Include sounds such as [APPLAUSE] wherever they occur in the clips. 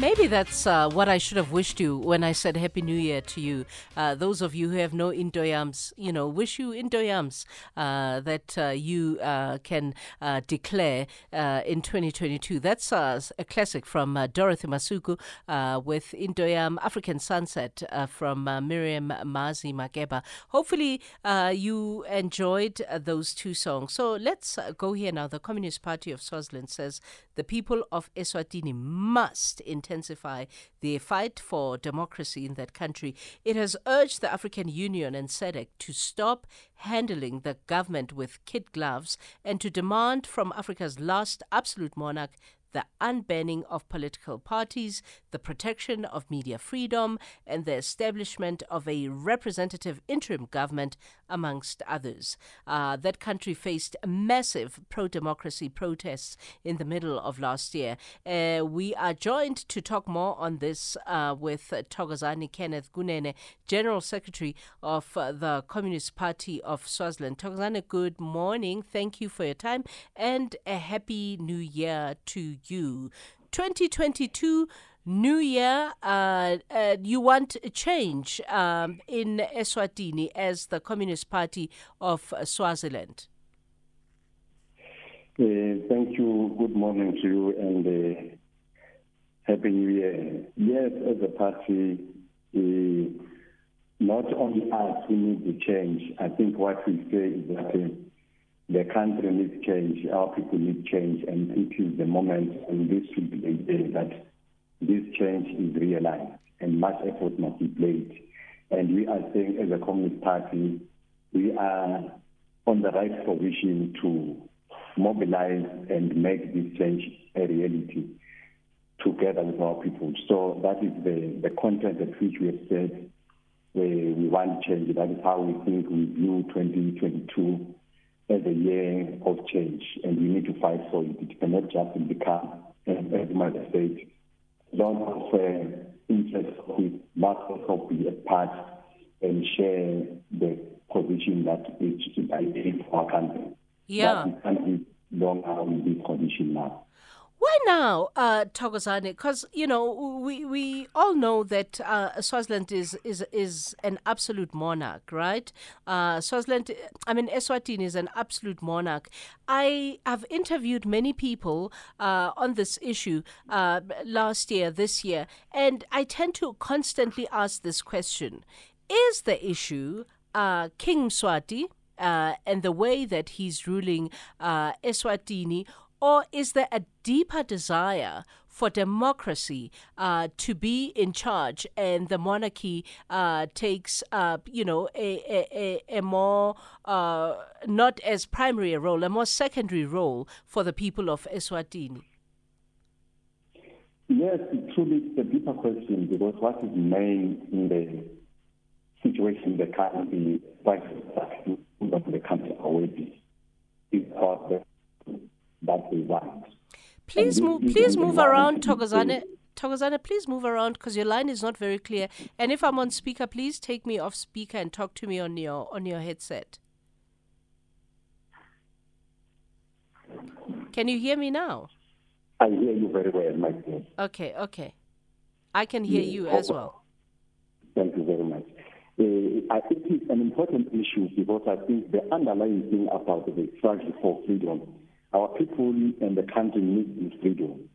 Maybe that's uh, what I should have wished you when I said Happy New Year to you. Uh, those of you who have no intoyams, you know, wish you intoyams uh, that uh, you uh, can uh, declare in 2022. That's a classic from Dorothy Masuku with Intoyam African Sunset from Miriam Mazi Makeba. Hopefully, you enjoyed those two songs. So let's go here now. The Communist Party of Swaziland says the people of Eswatini must intensify their fight for democracy in that country. It has urged the African Union and SADC to stop handling the government with kid gloves and to demand from Africa's last absolute monarch the unbanning of political parties, the protection of media freedom, and the establishment of a representative interim government, amongst others. Uh, that country faced massive pro democracy protests in the middle of last year. Uh, we are joined to talk more on this uh, with Thokozani Kenneth Kunene, General Secretary of uh, the Communist Party of Swaziland. Thokozani, good morning. Thank you for your time and a happy new year to you. 2022 New Year, uh, uh, you want a change um, in Eswatini as the Communist Party of Swaziland. Uh, thank you. Good morning to you and uh, Happy New Year. Yes, as a party, uh, not only us we need to change. I think what we say is that the country needs change, our people need change, and it is the moment, and this should be the day that this change is realized, and much effort must be played. And we are saying, as a Communist Party, we are on the right position to mobilize and make this change a reality together with our people. So that is the, the content at which we have said we want change. That is how we think we view 2022 as a year of change, and we need to fight for it. It cannot just become, as might said, lot of uh, interest with must also be a part and share the position that is ideal for our country. Yeah. That we can't be longer in this condition now. Why now, uh, Thokozani? Because you know we, we all know that uh, Swaziland is, is is an absolute monarch, right? Uh, Swaziland, I mean Eswatini is an absolute monarch. I have interviewed many people uh, on this issue uh, last year, this year, and I tend to constantly ask this question: Is the issue uh, King Mswati and the way that he's ruling Eswatini? Or is there a deeper desire for democracy uh, to be in charge and the monarchy uh, takes, uh, you know, a, a, a more, uh, not as primary a role, a more secondary role for the people of Eswatini? Yes, truly is a deeper question because what is main in the situation the like the country already, is the that we want. Please move. Please move around, Thokozani. Thokozani, please move around because your line is not very clear. And if I'm on speaker, please take me off speaker and talk to me on your on your headset. Can you hear me now? I hear you very well, my dear. Okay, okay. I can hear yes. you as well. Thank you very much. Uh, I think it's an important issue because I think the underlying thing about the struggle for freedom our people and the country need this freedom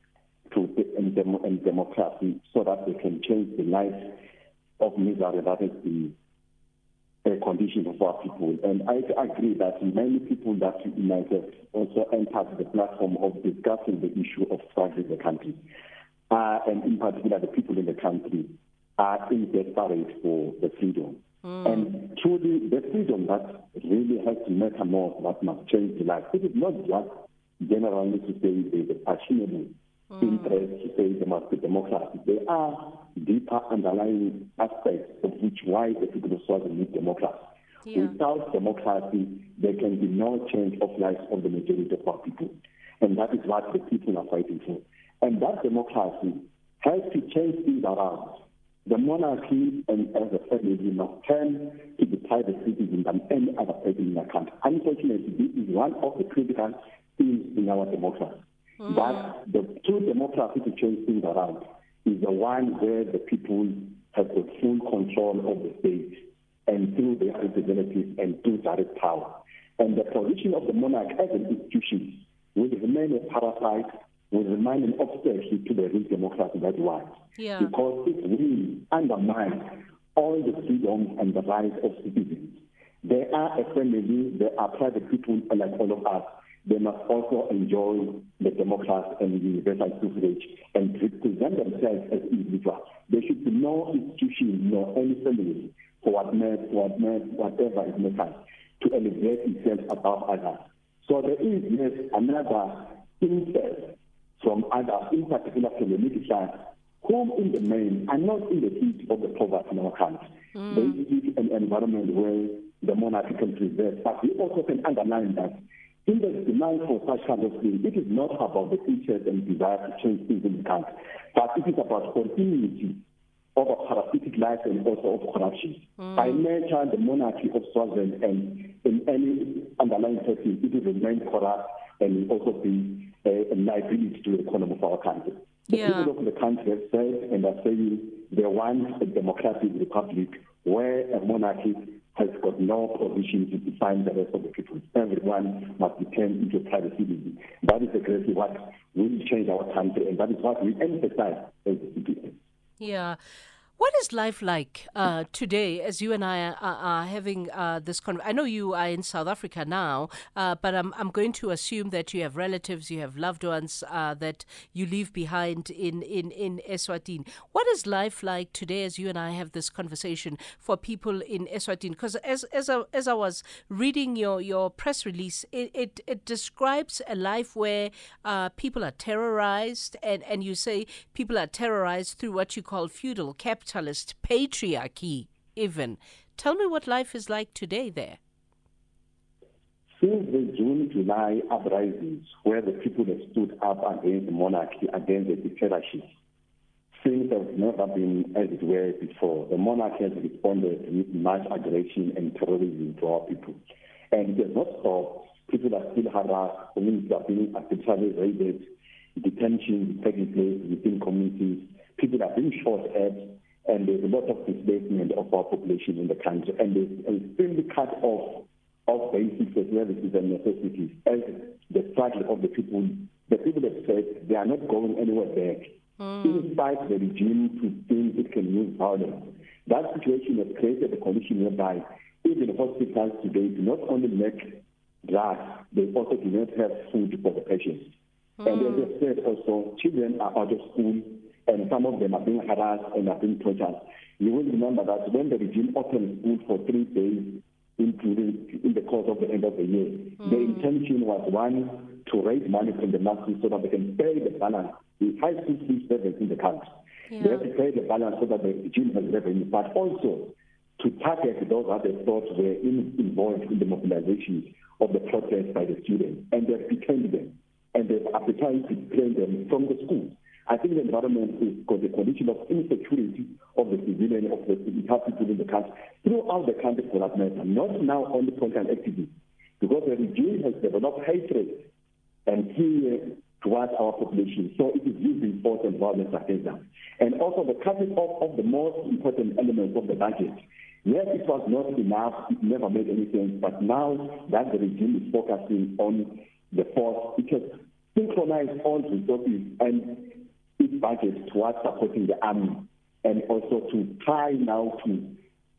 to, and, dem- and democracy so that they can change the life of misery that is the condition of our people. And I agree that many people that might also entered the platform of discussing the issue of struggle in the country, uh, and in particular the people in the country, are in desperate for the freedom. Mm. And truly, the freedom that really has to matter more, that must change the life. It is not just generally to say there's a passionate mm. interest to say there must be democracy. There are deeper underlying aspects of which why the people of Swaziland need democracy. Yeah. Without democracy, there can be no change of life of the majority of our people. And that is what the people are fighting for. And that democracy has to change things around. The monarchy and as a family must turn to deprive the private citizen than any other person in the country. Unfortunately, this is one of the critical things in our democracy. Mm. But the true democracy to change things around is the one where the people have got full control of the state and through their representatives and through direct power. And the position of the monarch as an institution will remain a parasite, will remain an obstacle to the real democracy that we want. Yeah. Because it will undermine all the freedoms and the rights of citizens. They are a family, they are private people like all of us. They must also enjoy the democracy and the universal suffrage and represent themselves as individuals. There should be no institution, no any family for what may, what may, whatever it may to elevate itself above others. So there is yes, another interest from others, in particular from the middle class, whom in the main are not in the heat of the poverty in our country. Mm. They seek an environment where the monarchy can preserve. But we also can underline that in the demand for such kind of thing, it is not about the interest and desire to change things in the country, but it is about continuity of a parasitic life and also of corruption. Mm. By nature, the monarchy of Swaziland and in any underlying setting, it will remain corrupt and also be uh, a, a liability to the economy of our country. The yeah. people of the country have said and are saying they want a democratic republic where a monarchy has got no provision to define the rest of the people. Everyone must be turned into a private citizen. That is exactly what will change our country, and that is what we emphasize as citizens. Yeah. What is life like uh, today as you and I are, are having uh, this conversation? I know you are in South Africa now, uh, but I'm, I'm going to assume that you have relatives, you have loved ones uh, that you leave behind in, in, in Eswatini. What is life like today as you and I have this conversation for people in Eswatini? Because as, as, I, as I was reading your, your press release, it, it, it describes a life where uh, people are terrorized, and, and you say people are terrorized through what you call feudal capital capitalist patriarchy, even. Tell me what life is like today there. Since the June July uprisings, where the people have stood up against the monarchy, against the dictatorship, things have never been as it were before. The monarchy has responded with much aggression and terrorism to our people. And it has not stopped. People are still harassed, communities are being arbitrarily raided, detention taking place within communities, people are being shot at, and there's a lot of displacement of our population in the country, and there's a thin cut off of basic services and necessities as the struggle of the people. The people have said they are not going anywhere back, mm. in spite the regime to think it can use violence. That situation has created a condition whereby even hospitals today do not only make drugs, they also do not have food for the patients. Mm. And as I said also, children are out of school and some of them are being harassed and are being tortured. You will remember that when the regime opened school for three days including in the course of the end of the year, mm. the intention was one to raise money from the masses so that they can pay the balance, the high school servants in the country. Yeah. They have to pay the balance so that the regime has revenue, but also to target those that they thought were in, involved in the mobilization of the protest by the students, and they've detained them, and they've appetite to detain them from the schools. I think the environment is got the condition of insecurity of the civilian, of the people in the country, throughout the country for that matter, not now only political activists, because the regime has developed hatred and fear towards our population. So it is using force and violence against them. And also the cutting off of the most important elements of the budget. Yes, it was not enough, it never made any sense, but now that the regime is focusing on the force, it has synchronized all resources and its budget towards supporting the army and also to try now to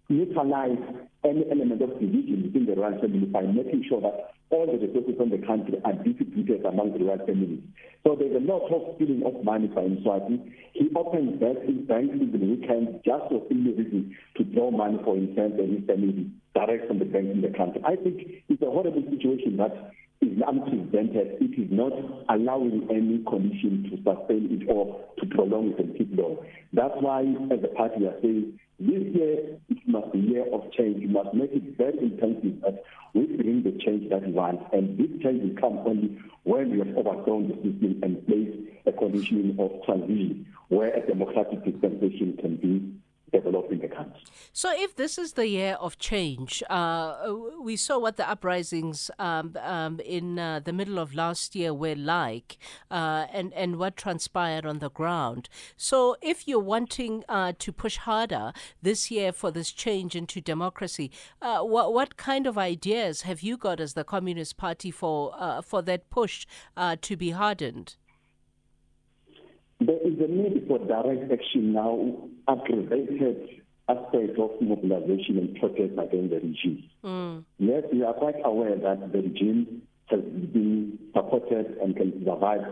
neutralize any element of division within the royal family by making sure that all the resources from the country are distributed among the royal families. So there's a lot of stealing of money by Mswati. He opens banks in banks in the weekend just for silly reason to draw money for himself and his family direct from the banks in the country. I think it's a horrible situation that is unprecedented. It is not allowing any condition to sustain it or to prolong it and keep. That's why, as a party, we are saying this year it must be a year of change. We must make it very intensive that we bring the change that we want. And this change will come only when we have overthrown the system and place a condition of transition where a democratic dispensation can be developing the country. So, if this is the year of change, uh, we saw what the uprisings um, um, in uh, the middle of last year were like, uh, and and what transpired on the ground. So, if you're wanting uh, to push harder this year for this change into democracy, uh, what what kind of ideas have you got as the Communist Party for uh, for that push to be hardened? There is a need for direct action now, aggravated aspect of mobilization and protest against the regime. Mm. Yes, we are quite aware that the regime has been supported and can survive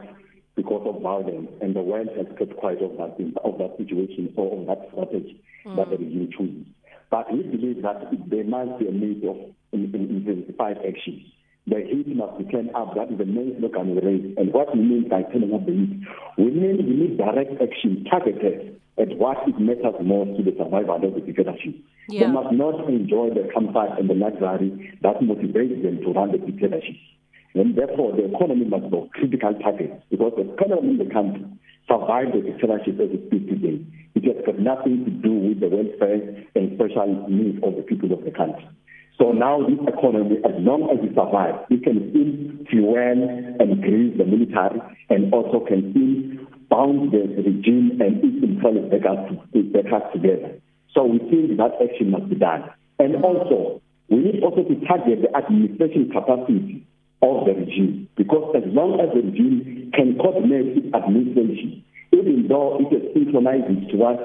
because of violence, and the world has kept quiet of that, of that situation or of that strategy mm. that the regime chooses. But we believe that there must be a need of intensified action the heat must be turned up. That is the main slogan we raise. And what we mean by turning up the heat, we mean we need direct action targeted at what it matters most to the survival of the dictatorship. Yeah. They must not enjoy the comfort and the luxury that motivates them to run the dictatorship. And therefore, the economy must be a critical target because the economy in the country survived the dictatorship as it speaks today. It has got nothing to do with the welfare and special needs of the people of the country. So now this economy, as long as it survives, it can still fuel and grease the military and also can still bound the regime and its employees back, back us together. So we think that action must be done. And also, we need also to target the administration capacity of the regime because as long as the regime can coordinate its administration, even though it is synchronized towards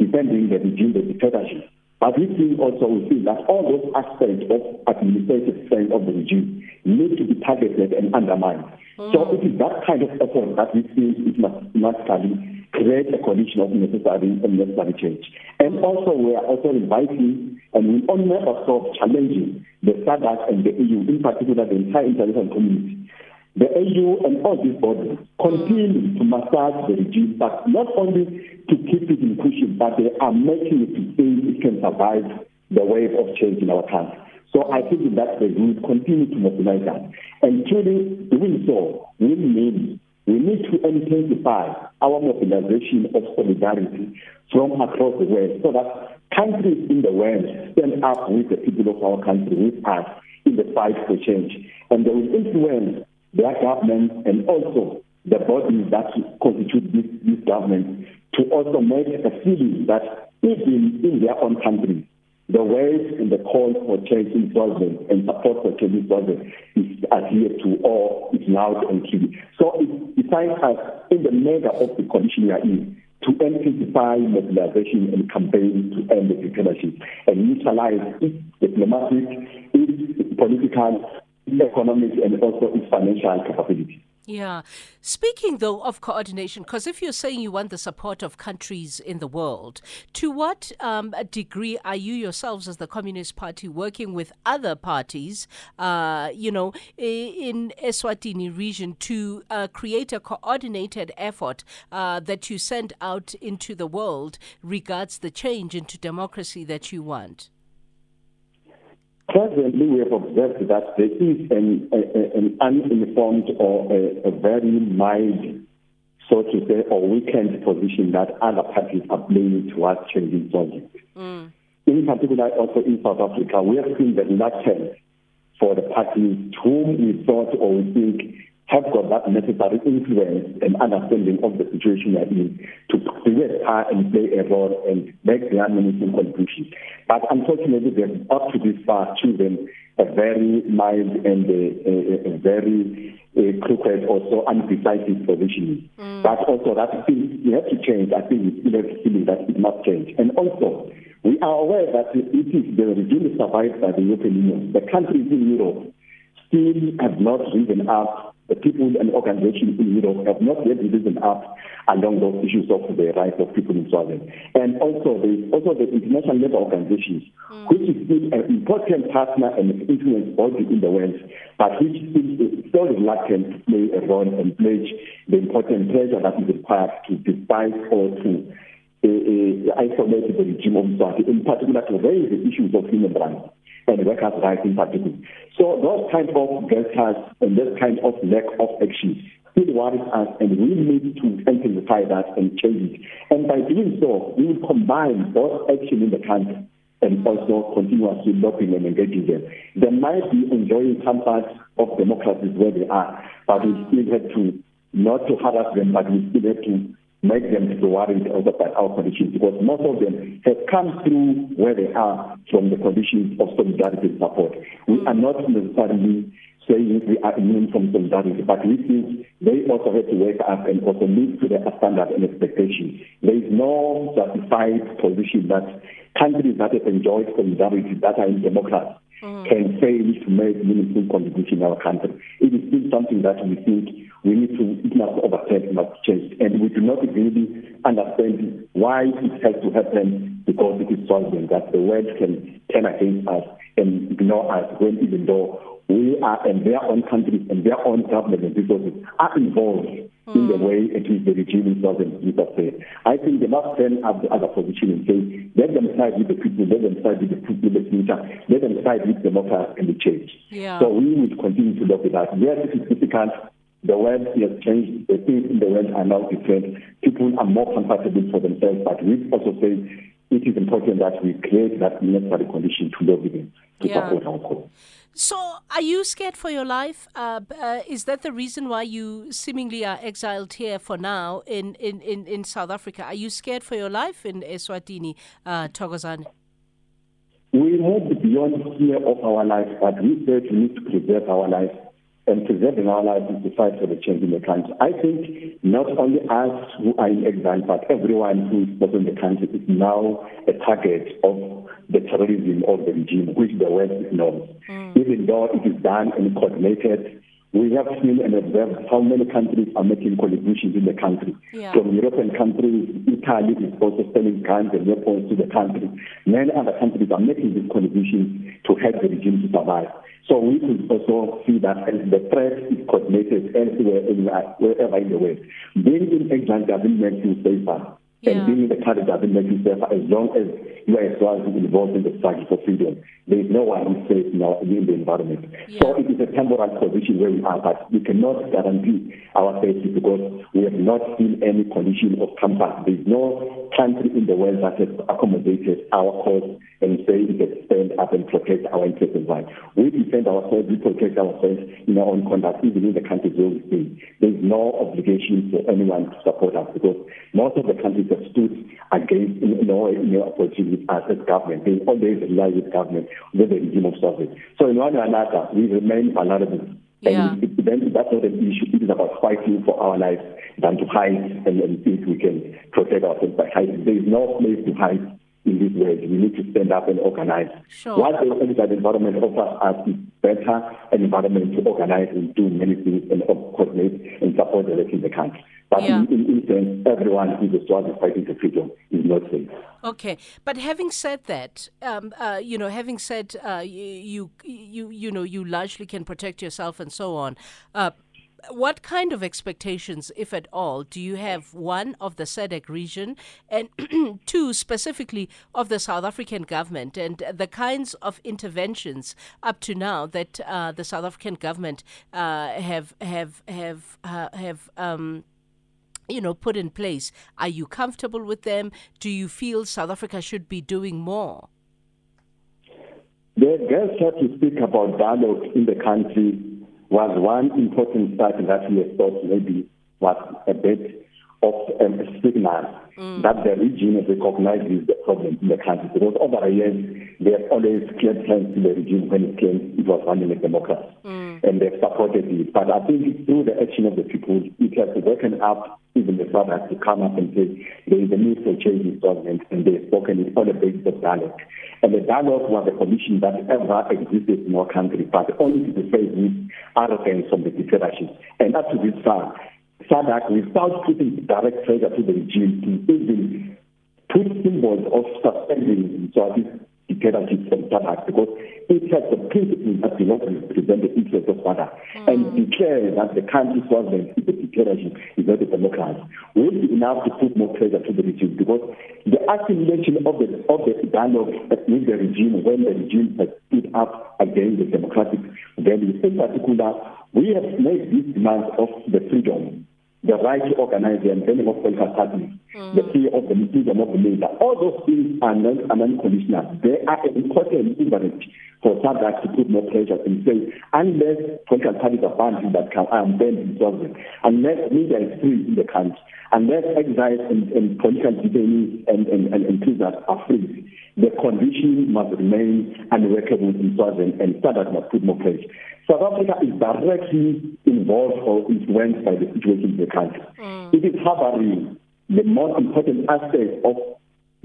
defending the regime, the dictatorship, but we see also we see that all those aspects of administrative strength of the regime need to be targeted and undermined. Mm. So it is that kind of effort that we see it must automatically create a condition of necessary and necessary change. And also we are also inviting and we only never stop challenging the SADC and the EU, in particular the entire international community, the AU and all these bodies continue to massage the regime, but not only to keep it in cushion, but they are making it to think it can survive the wave of change in our country. So I think in that the group continue to mobilize that. And truly doing so will mean we need to intensify our mobilization of solidarity from across the world so that countries in the world stand up with the people of our country, with us, in the fight for change. And they will influence their government and also the bodies that constitute this, this government to also make a feeling that even in their own country, the ways and the call for change in government and support for change in government is adhered to or is loud and clear. So it defines us in the manner of the condition we are in to intensify mobilization and campaign to end the dictatorship and utilize its diplomatic, its political, economic and also its financial capability. Yeah. Speaking though of coordination, because if you're saying you want the support of countries in the world, to what um, degree are you yourselves as the Communist Party working with other parties, uh, you know, in Eswatini region to uh, create a coordinated effort uh, that you send out into the world regards the change into democracy that you want? Presently, we have observed that there is an, a, an uninformed or a, a, very mild, so to say, or weakened position that other parties are playing towards changing subject. Mm. In particular, also in South Africa, we have seen the reluctance for the parties whom we thought or we think have got that necessary influence and understanding of the situation we're in to play a part and play a role and make their meaningful contribution. But unfortunately, they've up to this far chosen a very mild and a, a, a very crooked, also undecisive position. Mm. But also that thing we have to change. I think we still have to that it must change. And also, we are aware that it is the regime survived by the European Union. The countries in Europe still have not risen up the people and organizations in Europe have not yet risen up along those issues of the rights of people in Swaziland. And also the, also the International Labour Organization, mm. which is still an important partner and influence body in the world, but which is still reluctant to play a role and pledge the important pressure that is required to despise or to uh, uh, isolate the regime of Swaziland, in particular to raise the issues of human rights and workers' rights in particular. So those kind of gestures and this kind of lack of action still worries us, and we need to intensify that and change it. And by doing so, we will combine both action in the country and also continuously lobbying and engaging them. They might be enjoying some parts of democracies where they are, but we still have to not to harass them, but we still have to make them to worried about our conditions because most of them have come through where they are from the conditions of solidarity and support. We are not necessarily saying we are immune from solidarity, but we think they also have to wake up and also live to their standard and expectation. There is no justified position that countries that have enjoyed solidarity, that are in democracy, mm. can fail to make meaningful contribution in our country. It is still something that we think we need to, it must overtake, it must change. And we do not really understand why it has to happen because it is solving that the world can turn against us and ignore us when even though we are and their own countries and their own government and resources are involved mm. in the hmm. way it is the regime itself and affairs. I think they must turn up the other position and say, let them side with the people, let them side with the people, the future, let them side with democracy and the change. Yeah. So we will continue to look at that. Yes, it is difficult the world has changed. The things in the world are now different. People are more comfortable for themselves, but we also say it is important that we create that necessary condition to lobby them to yeah. support our cause. So, are you scared for your life? Uh, uh, is that the reason why you seemingly are exiled here for now in, in, in, in South Africa? Are you scared for your life in Eswatini, uh, Thokozani? We moved beyond fear of our life, but we said we need to preserve our life and preserving our lives is the fight for the change in the country. I think not only us who are in exile, but everyone who is in the country is now a target of the terrorism of the regime, which the West ignores. Mm. Even though it is done and coordinated, we have seen and observed how many countries are making contributions in the country. Yeah. From European countries, Italy is also selling guns and weapons to the country. Many other countries are making these contributions to help the regime to survive. So we could also see that as the threat is coordinated elsewhere, uh, wherever in the world. Being in England doesn't make you safer. Yeah. And being in the country doesn't make you safer as long as you are as involved in the struggle for freedom. There is no one who's safe now in the environment. Yeah. So it is a temporal position where we are, but we cannot guarantee our safety because we have not seen any condition of comfort. There is no country in the world that has accommodated our cause and say it can stand up and protect our interests and rights. We defend ourselves, we protect ourselves in our own conduct, even in the countries where we stay. There is no obligation for anyone to support us because most of the countries have stood against in no way with us as government. They always rely with government with the regime of sovereign. So in one way or another, we remain vulnerable. Yeah. And it, then that's not an issue. It is about fighting for our lives than to hide and, and think we can protect ourselves by hiding. There is no place to hide in this world. We need to stand up and organize. Sure. What the environment offers us is better environment to organize and do many things and coordinate and support the rest in the country. But yeah. in, in sense, everyone who is fighting for freedom is not safe. Okay, but having said that, um, uh, you know, having said uh, you, you, you know, you largely can protect yourself and so on. Uh, what kind of expectations, if at all, do you have, one, of the SADC region, and [CLEARS THROAT] two, specifically of the South African government, and the kinds of interventions up to now that uh, the South African government uh, have have have uh, have um, you know put in place? Are you comfortable with them? Do you feel South Africa should be doing more? The girls have to speak about dialogue in the country was one important start that we thought maybe was a bit of um, a signal mm. that the regime recognizes the problem in the country. Because over the years, they have always cleared hands to the regime when it came, it was running a democracy. Mm. And they've supported it. But I think through the action of the people, it has woken up even the fathers to come up and say there is a need for change in government, and they've spoken it on the basis of dialogue. And the dialogue was a condition that ever existed in our country, but only to be faced with arrogance from the dictatorship. And up to this time, SADC, without putting direct pressure to the regime to even put symbols of suspending so this dictatorship from SADC, because it has the principle that do not represent the interest of SADC, mm. and declare that the country sovereign is a dictatorship, is not a democracy. Will be enough to put more pressure to the regime, because the assimilation of the of the dialogue with the regime when the regime has stood up against the democratic values. In particular, we have made these demands of the freedom the right to organize the unveiling of political parties, mm. the fear of the freedom of the media. All those things are non are non-conditional. They are important leverage for SADC to put more pressure and say, unless political parties are banned in that country, are banned in Swaziland, unless media is free in the country, unless exiles and, and political detainees and, and, and, and prisoners are free, the condition must remain unworkable in Swaziland and SADC must put more pressure. South Africa is directly involved or influenced by the situation in the country. Mm. It is harboring the most important aspect of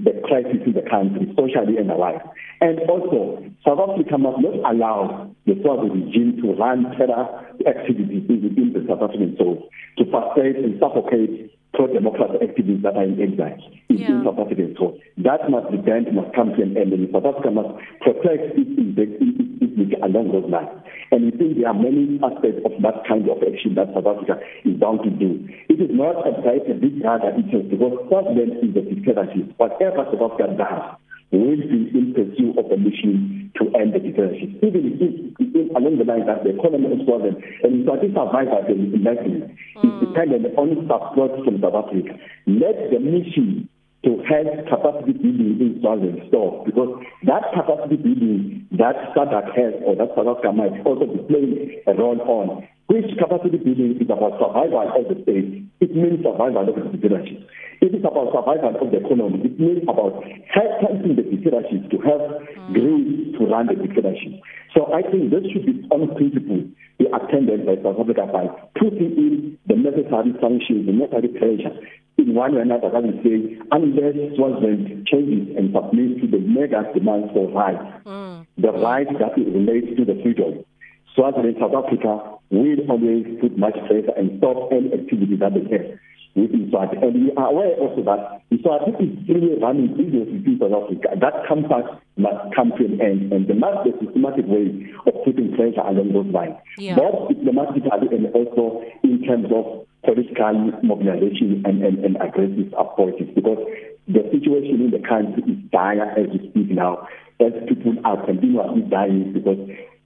the crisis in the country, socially and otherwise. And also, South Africa must not allow the Swazi regime to run terror activities within the South African soil, to frustrate and suffocate pro-democratic activists that are in exile in, yeah. South African soil. That must be banned, must come to an end, and South Africa must protect its, its along those lines. And we think there are many aspects of that kind of action that South Africa is bound to do. It is not a, a big brother interest because Swaziland is a dictatorship. Whatever South Africa does will be in pursuit of the mission to end the dictatorship. Even if, if, along the line that the economy of Swaziland and Swaziland survival the investment mm. is dependent on support from South Africa. Let the mission to help capacity building in Swaziland stop because that capacity building that SADC has or that South Africa might also be playing a role on. Which capacity building is about survival of the state. It means survival of the dictatorship. It is about survival of the economy. It means about helping the dictatorship to have mm. grace to run the dictatorship. So I think this should be on principle be attended by South Africa by putting in the necessary sanctions, the necessary pressure in one way or another, that is saying, unless Swaziland changes and submits to the mega demands for rights, mm. the rights that relate to the freedom, Swaziland, South Africa will always put much pressure and stop any activity that they have within Swaziland. And we are aware also that Swaziland is still running business in South Africa. That compact must come to an end, and there must be a systematic way of putting pressure along those lines, yeah. both diplomatically and also in terms of political mobilization and, and, and aggressive approaches because the situation in the country is dire as we speak now, as people are continuously dying because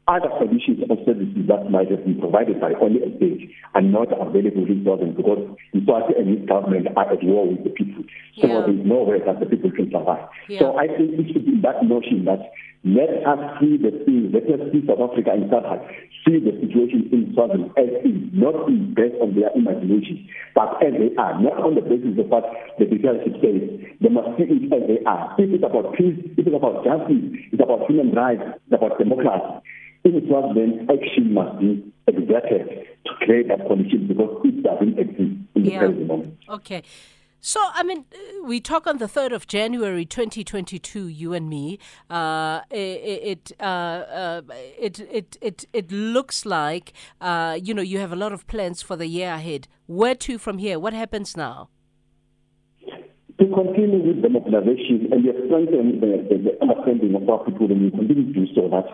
other conditions or services that might have been provided by only a state are not available in Southern because the party and his government are at war with the people. So yeah. there's no way that the people can survive. Yeah. So I think it should be that notion that let us see the things, let us see South Africa and South Africa, see the situation in Southern as is, not based on their imagination, but as they are, not on the basis of what the dictatorship says. They must see it as they are. If it's about peace, if it's about justice, it's about human rights, it's about democracy. In then action must be exerted to create that condition because it doesn't exist in the yeah. present moment. Okay. So, I mean, uh, we talk on the 3rd of January 2022, you and me. Uh, it, uh, uh, it, it, it, it looks like, uh, you know, you have a lot of plans for the year ahead. Where to from here? What happens now? To continue with the mobilization and the strengthening the, the, the understanding of our people, and we continue to do so that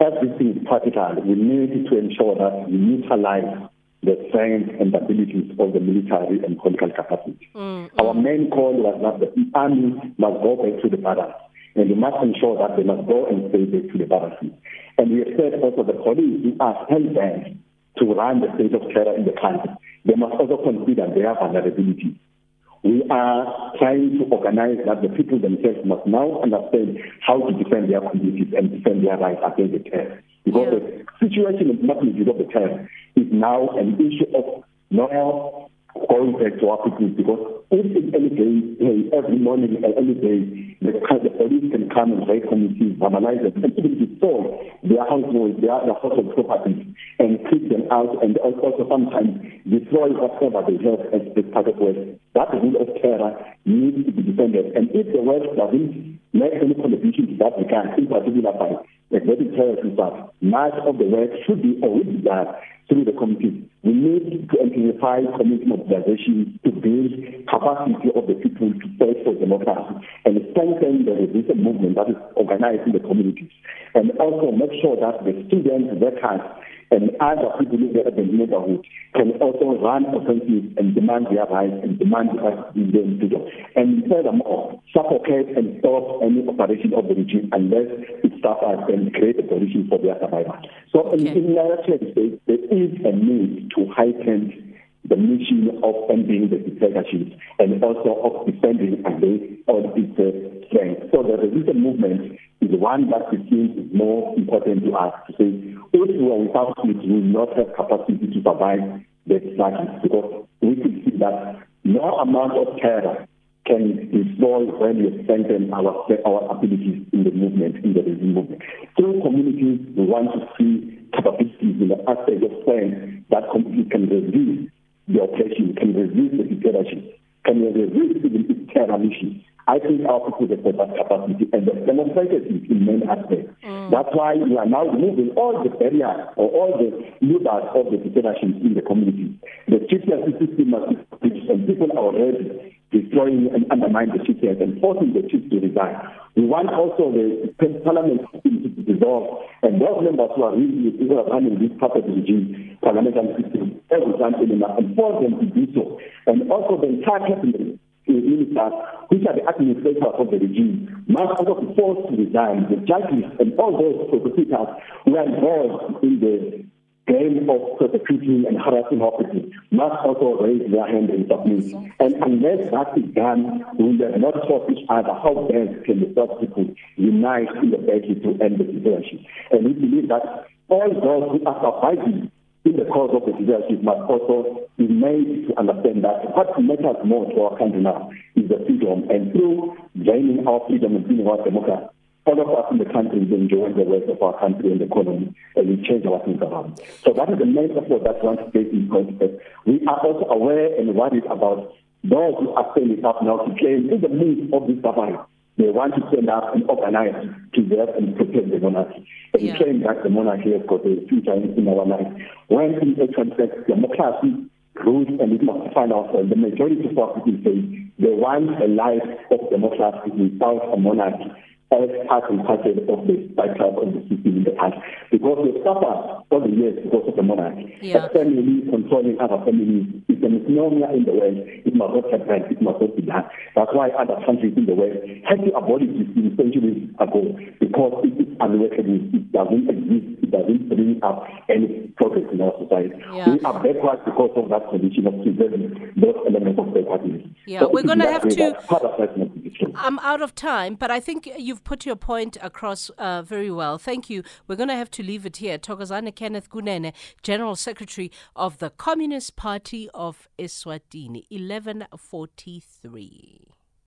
everything is practical. We need to ensure that we neutralize the strength and abilities of the military and political capacity. Mm, Our main call was that the army must go back to the barracks, and we must ensure that they must go and stay back to the barracks. And we have said also the police are hell-bent to run the state of terror in the country. They must also consider their vulnerabilities. We are trying to organize that the people themselves must now understand how to defend their communities and defend their rights against the terror. Because yeah. the situation in magnitude of the terror is now an issue of now going back to our people because if any day, every morning and every day, the, the police can come and raid communities, vandalize them, and even destroy their households, their, their household properties, and kick them out, and also sometimes destroy whatever they have as, part of West. That rule of terror needs to be defended. And if the West doesn't make any contribution to that regard, in particular by exerting terror and stuff, much of the work should be or will done through the communities. We need to amplify community mobilization to build capacity of the people to fight for democracy and strengthen the resistance movement that is organized in the communities. And also make sure that the students, workers, and other people in the urban neighborhood can also run offensives and demand their rights and demand the rights in the individual. And furthermore, suffocate and stop any operation of the regime unless it suffers and create a condition for their survival. So okay. in, in States, there is a need to heighten the mission of ending the dictatorship and also of defending against all its strength. So the resistance movement is one that seems more important to us to say, if we are without it, we will not have capacity to survive the crisis because we can see that no amount of terror can destroy when we strengthen our, our abilities in the movement, in the resistance movement. Through communities, we want to see capabilities in the aspect of strength that communities can resist the oppression, can resist the dictatorship, can resist the terror mission. I think our people have that capacity and they've demonstrated it in many aspects. Mm. That's why we are now removing all the barriers or all the levers of the dictatorship in the community. The chief justice system must be and people are already destroying and undermining the chief and forcing the chief to resign. We want also the parliament to be dissolved and those members who are really who are running this puppet regime, parliamentary system, every time and force them to do so. And also the entire cabinet ministers, which are the administrators of the regime, must also be forced to resign. The judges and all those prosecutors who are involved in the game of persecuting and harassing officers must also raise their hand and submit. And unless that is done, we will not talk each other how best can the South people unite in the battle to end the situation. And we believe that all those who are surviving in the cause of the leadership must also be made to understand that what matters more to our country now is the freedom. And through gaining our freedom and being our democrat, all of us in the country will enjoy the rest of our country and the economy and we change our things around. So that is the main effort that one state is going to. We are also aware and worried about those who are standing up now to claim in the midst of this survival they want to stand up and organize to preserve and protect the monarchy. And yeah. claim that the monarchy has got a future in our life. When in actual fact, democracy rules and it must find out the majority of our people say they want a life of democracy without a monarchy as part and parcel of the cycle of the system in the past. Because they suffer all the years because of the monarchy. Yeah. A family controlling other families is a misnomer in the West. It must not happen. It must not be done. That's why other countries in the West had to abolish this centuries ago because it is unworkable. It doesn't exist. It doesn't bring up any progress in our society. Yeah. We are backwards because of that condition of preserving those elements of backwardness. Yeah, so we're going to have to. I'm out of time, but I think you've put your point across uh, very well. Thank you. We're going to have to leave it here. Thokozani Kenneth Kunene, General Secretary of the Communist Party of Eswatini, 1143.